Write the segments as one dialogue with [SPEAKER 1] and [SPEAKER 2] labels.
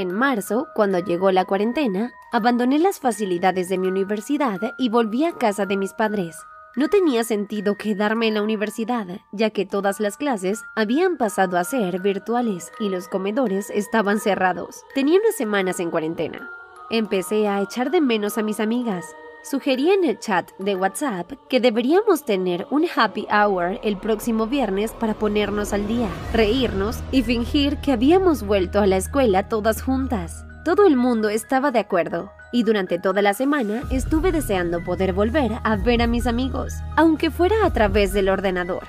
[SPEAKER 1] En marzo, cuando llegó la cuarentena, abandoné las facilidades de mi universidad y volví a casa de mis padres. No tenía sentido quedarme en la universidad, ya que todas las clases habían pasado a ser virtuales y los comedores estaban cerrados. Tenía unas semanas en cuarentena. Empecé a echar de menos a mis amigas. Sugerí en el chat de WhatsApp que deberíamos tener un happy hour el próximo viernes para ponernos al día, reírnos y fingir que habíamos vuelto a la escuela todas juntas. Todo el mundo estaba de acuerdo y durante toda la semana estuve deseando poder volver a ver a mis amigos, aunque fuera a través del ordenador.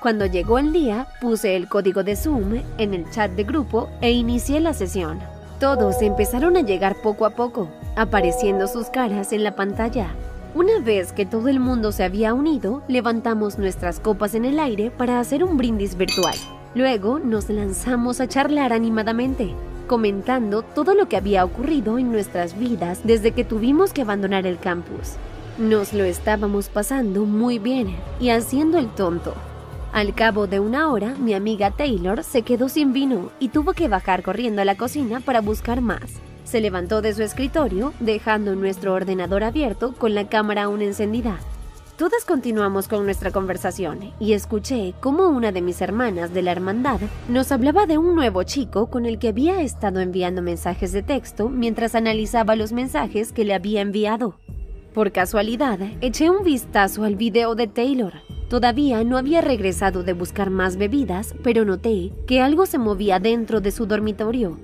[SPEAKER 1] Cuando llegó el día, puse el código de Zoom en el chat de grupo e inicié la sesión. Todos empezaron a llegar poco a poco, apareciendo sus caras en la pantalla. Una vez que todo el mundo se había unido, levantamos nuestras copas en el aire para hacer un brindis virtual. Luego nos lanzamos a charlar animadamente, comentando todo lo que había ocurrido en nuestras vidas desde que tuvimos que abandonar el campus. Nos lo estábamos pasando muy bien y haciendo el tonto. Al cabo de una hora, mi amiga Taylor se quedó sin vino y tuvo que bajar corriendo a la cocina para buscar más. Se levantó de su escritorio, dejando nuestro ordenador abierto con la cámara aún encendida. Todas continuamos con nuestra conversación y escuché cómo una de mis hermanas de la hermandad nos hablaba de un nuevo chico con el que había estado enviando mensajes de texto mientras analizaba los mensajes que le había enviado. Por casualidad, eché un vistazo al video de Taylor. Todavía no había regresado de buscar más bebidas, pero noté que algo se movía dentro de su dormitorio.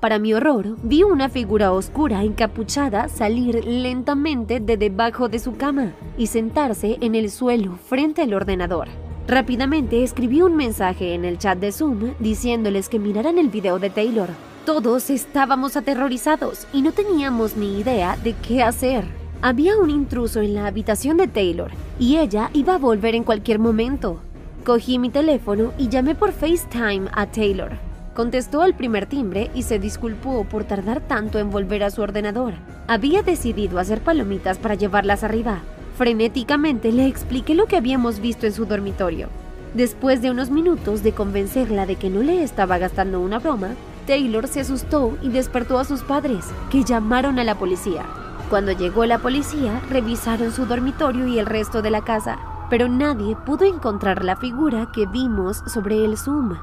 [SPEAKER 1] Para mi horror, vi una figura oscura encapuchada salir lentamente de debajo de su cama y sentarse en el suelo frente al ordenador. Rápidamente escribí un mensaje en el chat de Zoom diciéndoles que miraran el video de Taylor. Todos estábamos aterrorizados y no teníamos ni idea de qué hacer. Había un intruso en la habitación de Taylor y ella iba a volver en cualquier momento. Cogí mi teléfono y llamé por FaceTime a Taylor. Contestó al primer timbre y se disculpó por tardar tanto en volver a su ordenador. Había decidido hacer palomitas para llevarlas arriba. Frenéticamente le expliqué lo que habíamos visto en su dormitorio. Después de unos minutos de convencerla de que no le estaba gastando una broma, Taylor se asustó y despertó a sus padres, que llamaron a la policía. Cuando llegó la policía, revisaron su dormitorio y el resto de la casa, pero nadie pudo encontrar la figura que vimos sobre el Zoom.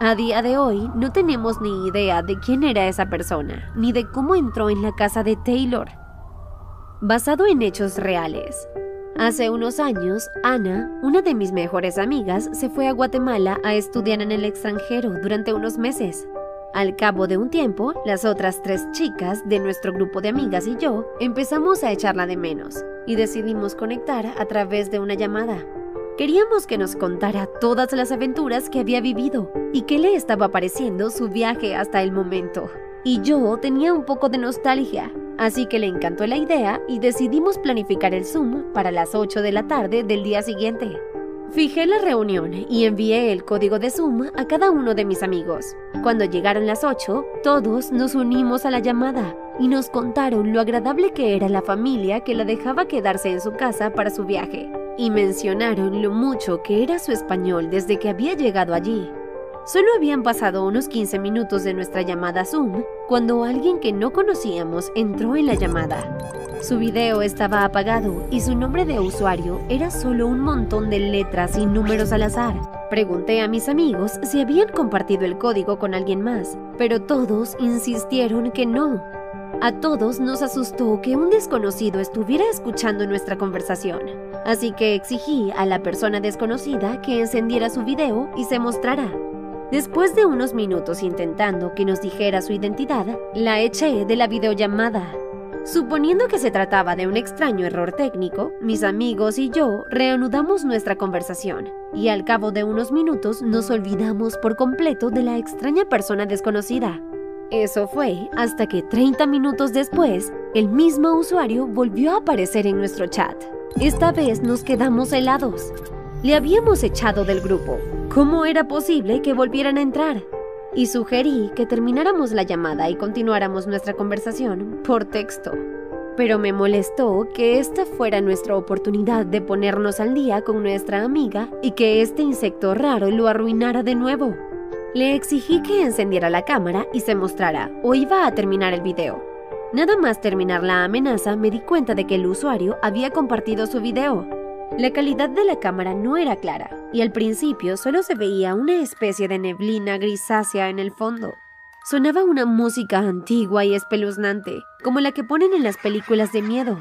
[SPEAKER 1] A día de hoy no tenemos ni idea de quién era esa persona, ni de cómo entró en la casa de Taylor. Basado en hechos reales. Hace unos años, Ana, una de mis mejores amigas, se fue a Guatemala a estudiar en el extranjero durante unos meses. Al cabo de un tiempo, las otras tres chicas de nuestro grupo de amigas y yo empezamos a echarla de menos y decidimos conectar a través de una llamada. Queríamos que nos contara todas las aventuras que había vivido y qué le estaba pareciendo su viaje hasta el momento. Y yo tenía un poco de nostalgia, así que le encantó la idea y decidimos planificar el Zoom para las 8 de la tarde del día siguiente. Fijé la reunión y envié el código de Zoom a cada uno de mis amigos. Cuando llegaron las 8, todos nos unimos a la llamada y nos contaron lo agradable que era la familia que la dejaba quedarse en su casa para su viaje y mencionaron lo mucho que era su español desde que había llegado allí. Solo habían pasado unos 15 minutos de nuestra llamada Zoom cuando alguien que no conocíamos entró en la llamada. Su video estaba apagado y su nombre de usuario era solo un montón de letras y números al azar. Pregunté a mis amigos si habían compartido el código con alguien más, pero todos insistieron que no. A todos nos asustó que un desconocido estuviera escuchando nuestra conversación, así que exigí a la persona desconocida que encendiera su video y se mostrara. Después de unos minutos intentando que nos dijera su identidad, la eché de la videollamada. Suponiendo que se trataba de un extraño error técnico, mis amigos y yo reanudamos nuestra conversación y al cabo de unos minutos nos olvidamos por completo de la extraña persona desconocida. Eso fue hasta que 30 minutos después, el mismo usuario volvió a aparecer en nuestro chat. Esta vez nos quedamos helados. Le habíamos echado del grupo. ¿Cómo era posible que volvieran a entrar? Y sugerí que termináramos la llamada y continuáramos nuestra conversación por texto. Pero me molestó que esta fuera nuestra oportunidad de ponernos al día con nuestra amiga y que este insecto raro lo arruinara de nuevo. Le exigí que encendiera la cámara y se mostrara, o iba a terminar el video. Nada más terminar la amenaza, me di cuenta de que el usuario había compartido su video. La calidad de la cámara no era clara, y al principio solo se veía una especie de neblina grisácea en el fondo. Sonaba una música antigua y espeluznante, como la que ponen en las películas de miedo.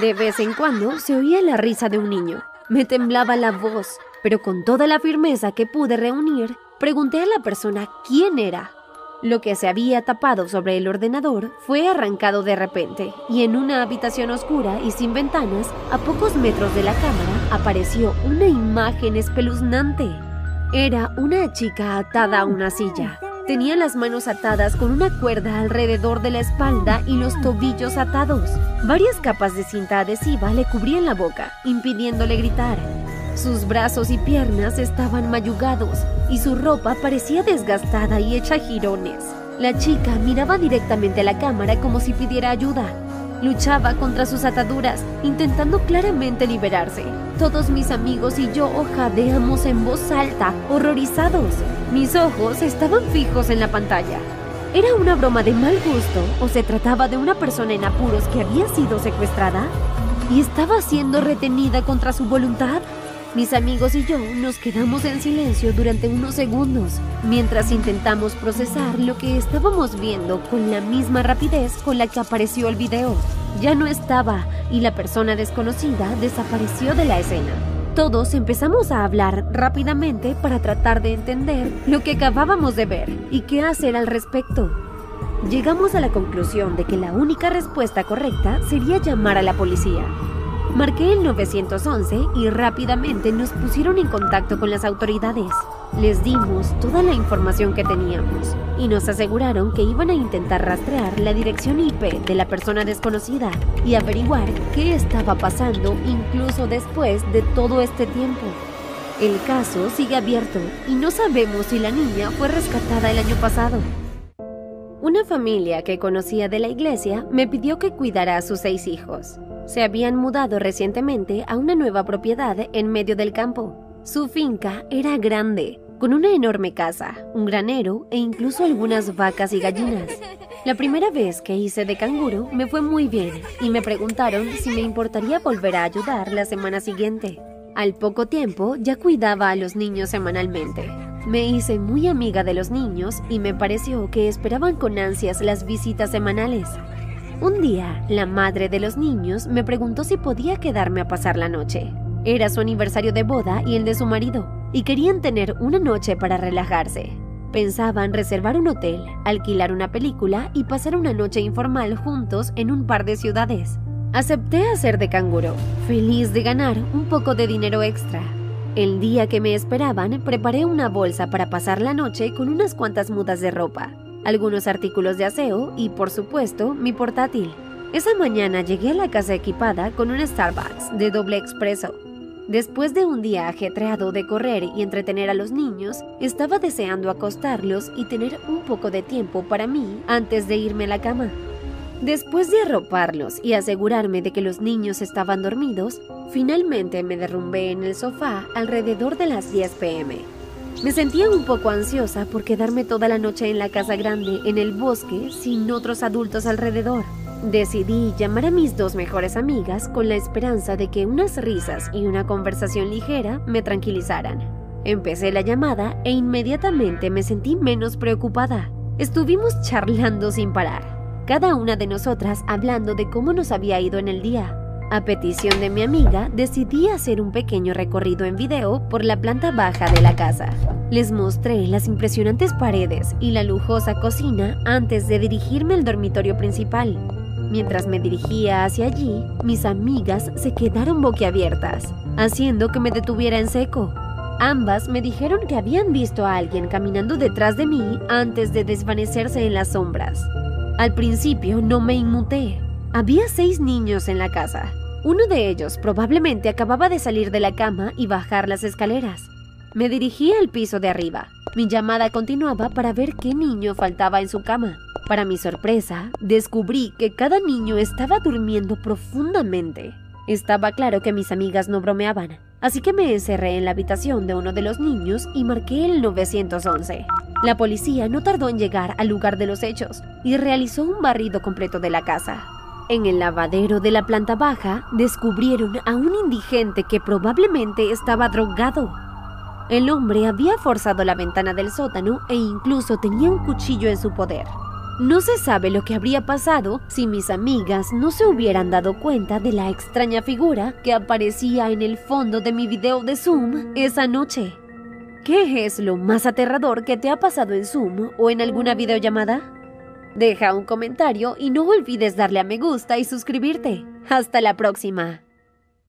[SPEAKER 1] De vez en cuando se oía la risa de un niño. Me temblaba la voz, pero con toda la firmeza que pude reunir, pregunté a la persona quién era. Lo que se había tapado sobre el ordenador fue arrancado de repente, y en una habitación oscura y sin ventanas, a pocos metros de la cámara, apareció una imagen espeluznante. Era una chica atada a una silla. Tenía las manos atadas con una cuerda alrededor de la espalda y los tobillos atados. Varias capas de cinta adhesiva le cubrían la boca, impidiéndole gritar. Sus brazos y piernas estaban mayugados y su ropa parecía desgastada y hecha jirones. La chica miraba directamente a la cámara como si pidiera ayuda. Luchaba contra sus ataduras, intentando claramente liberarse. Todos mis amigos y yo jadeamos en voz alta, horrorizados. Mis ojos estaban fijos en la pantalla. ¿Era una broma de mal gusto o se trataba de una persona en apuros que había sido secuestrada? ¿Y estaba siendo retenida contra su voluntad? Mis amigos y yo nos quedamos en silencio durante unos segundos mientras intentamos procesar lo que estábamos viendo con la misma rapidez con la que apareció el video. Ya no estaba y la persona desconocida desapareció de la escena. Todos empezamos a hablar rápidamente para tratar de entender lo que acabábamos de ver y qué hacer al respecto. Llegamos a la conclusión de que la única respuesta correcta sería llamar a la policía. Marqué el 911 y rápidamente nos pusieron en contacto con las autoridades. Les dimos toda la información que teníamos y nos aseguraron que iban a intentar rastrear la dirección IP de la persona desconocida y averiguar qué estaba pasando incluso después de todo este tiempo. El caso sigue abierto y no sabemos si la niña fue rescatada el año pasado. Una familia que conocía de la iglesia me pidió que cuidara a sus seis hijos. Se habían mudado recientemente a una nueva propiedad en medio del campo. Su finca era grande, con una enorme casa, un granero e incluso algunas vacas y gallinas. La primera vez que hice de canguro me fue muy bien y me preguntaron si me importaría volver a ayudar la semana siguiente. Al poco tiempo ya cuidaba a los niños semanalmente. Me hice muy amiga de los niños y me pareció que esperaban con ansias las visitas semanales. Un día, la madre de los niños me preguntó si podía quedarme a pasar la noche. Era su aniversario de boda y el de su marido, y querían tener una noche para relajarse. Pensaban reservar un hotel, alquilar una película y pasar una noche informal juntos en un par de ciudades. Acepté hacer de canguro, feliz de ganar un poco de dinero extra. El día que me esperaban, preparé una bolsa para pasar la noche con unas cuantas mudas de ropa algunos artículos de aseo y, por supuesto, mi portátil. Esa mañana llegué a la casa equipada con un Starbucks de doble expreso. Después de un día ajetreado de correr y entretener a los niños, estaba deseando acostarlos y tener un poco de tiempo para mí antes de irme a la cama. Después de arroparlos y asegurarme de que los niños estaban dormidos, finalmente me derrumbé en el sofá alrededor de las 10 pm. Me sentía un poco ansiosa por quedarme toda la noche en la casa grande, en el bosque, sin otros adultos alrededor. Decidí llamar a mis dos mejores amigas con la esperanza de que unas risas y una conversación ligera me tranquilizaran. Empecé la llamada e inmediatamente me sentí menos preocupada. Estuvimos charlando sin parar, cada una de nosotras hablando de cómo nos había ido en el día, a petición de mi amiga, decidí hacer un pequeño recorrido en video por la planta baja de la casa. Les mostré las impresionantes paredes y la lujosa cocina antes de dirigirme al dormitorio principal. Mientras me dirigía hacia allí, mis amigas se quedaron boquiabiertas, haciendo que me detuviera en seco. Ambas me dijeron que habían visto a alguien caminando detrás de mí antes de desvanecerse en las sombras. Al principio no me inmuté. Había seis niños en la casa, uno de ellos probablemente acababa de salir de la cama y bajar las escaleras. Me dirigí al piso de arriba. Mi llamada continuaba para ver qué niño faltaba en su cama. Para mi sorpresa, descubrí que cada niño estaba durmiendo profundamente. Estaba claro que mis amigas no bromeaban, así que me encerré en la habitación de uno de los niños y marqué el 911. La policía no tardó en llegar al lugar de los hechos y realizó un barrido completo de la casa. En el lavadero de la planta baja descubrieron a un indigente que probablemente estaba drogado. El hombre había forzado la ventana del sótano e incluso tenía un cuchillo en su poder. No se sabe lo que habría pasado si mis amigas no se hubieran dado cuenta de la extraña figura que aparecía en el fondo de mi video de Zoom esa noche. ¿Qué es lo más aterrador que te ha pasado en Zoom o en alguna videollamada? Deja un comentario y no olvides darle a me gusta y suscribirte. Hasta la próxima.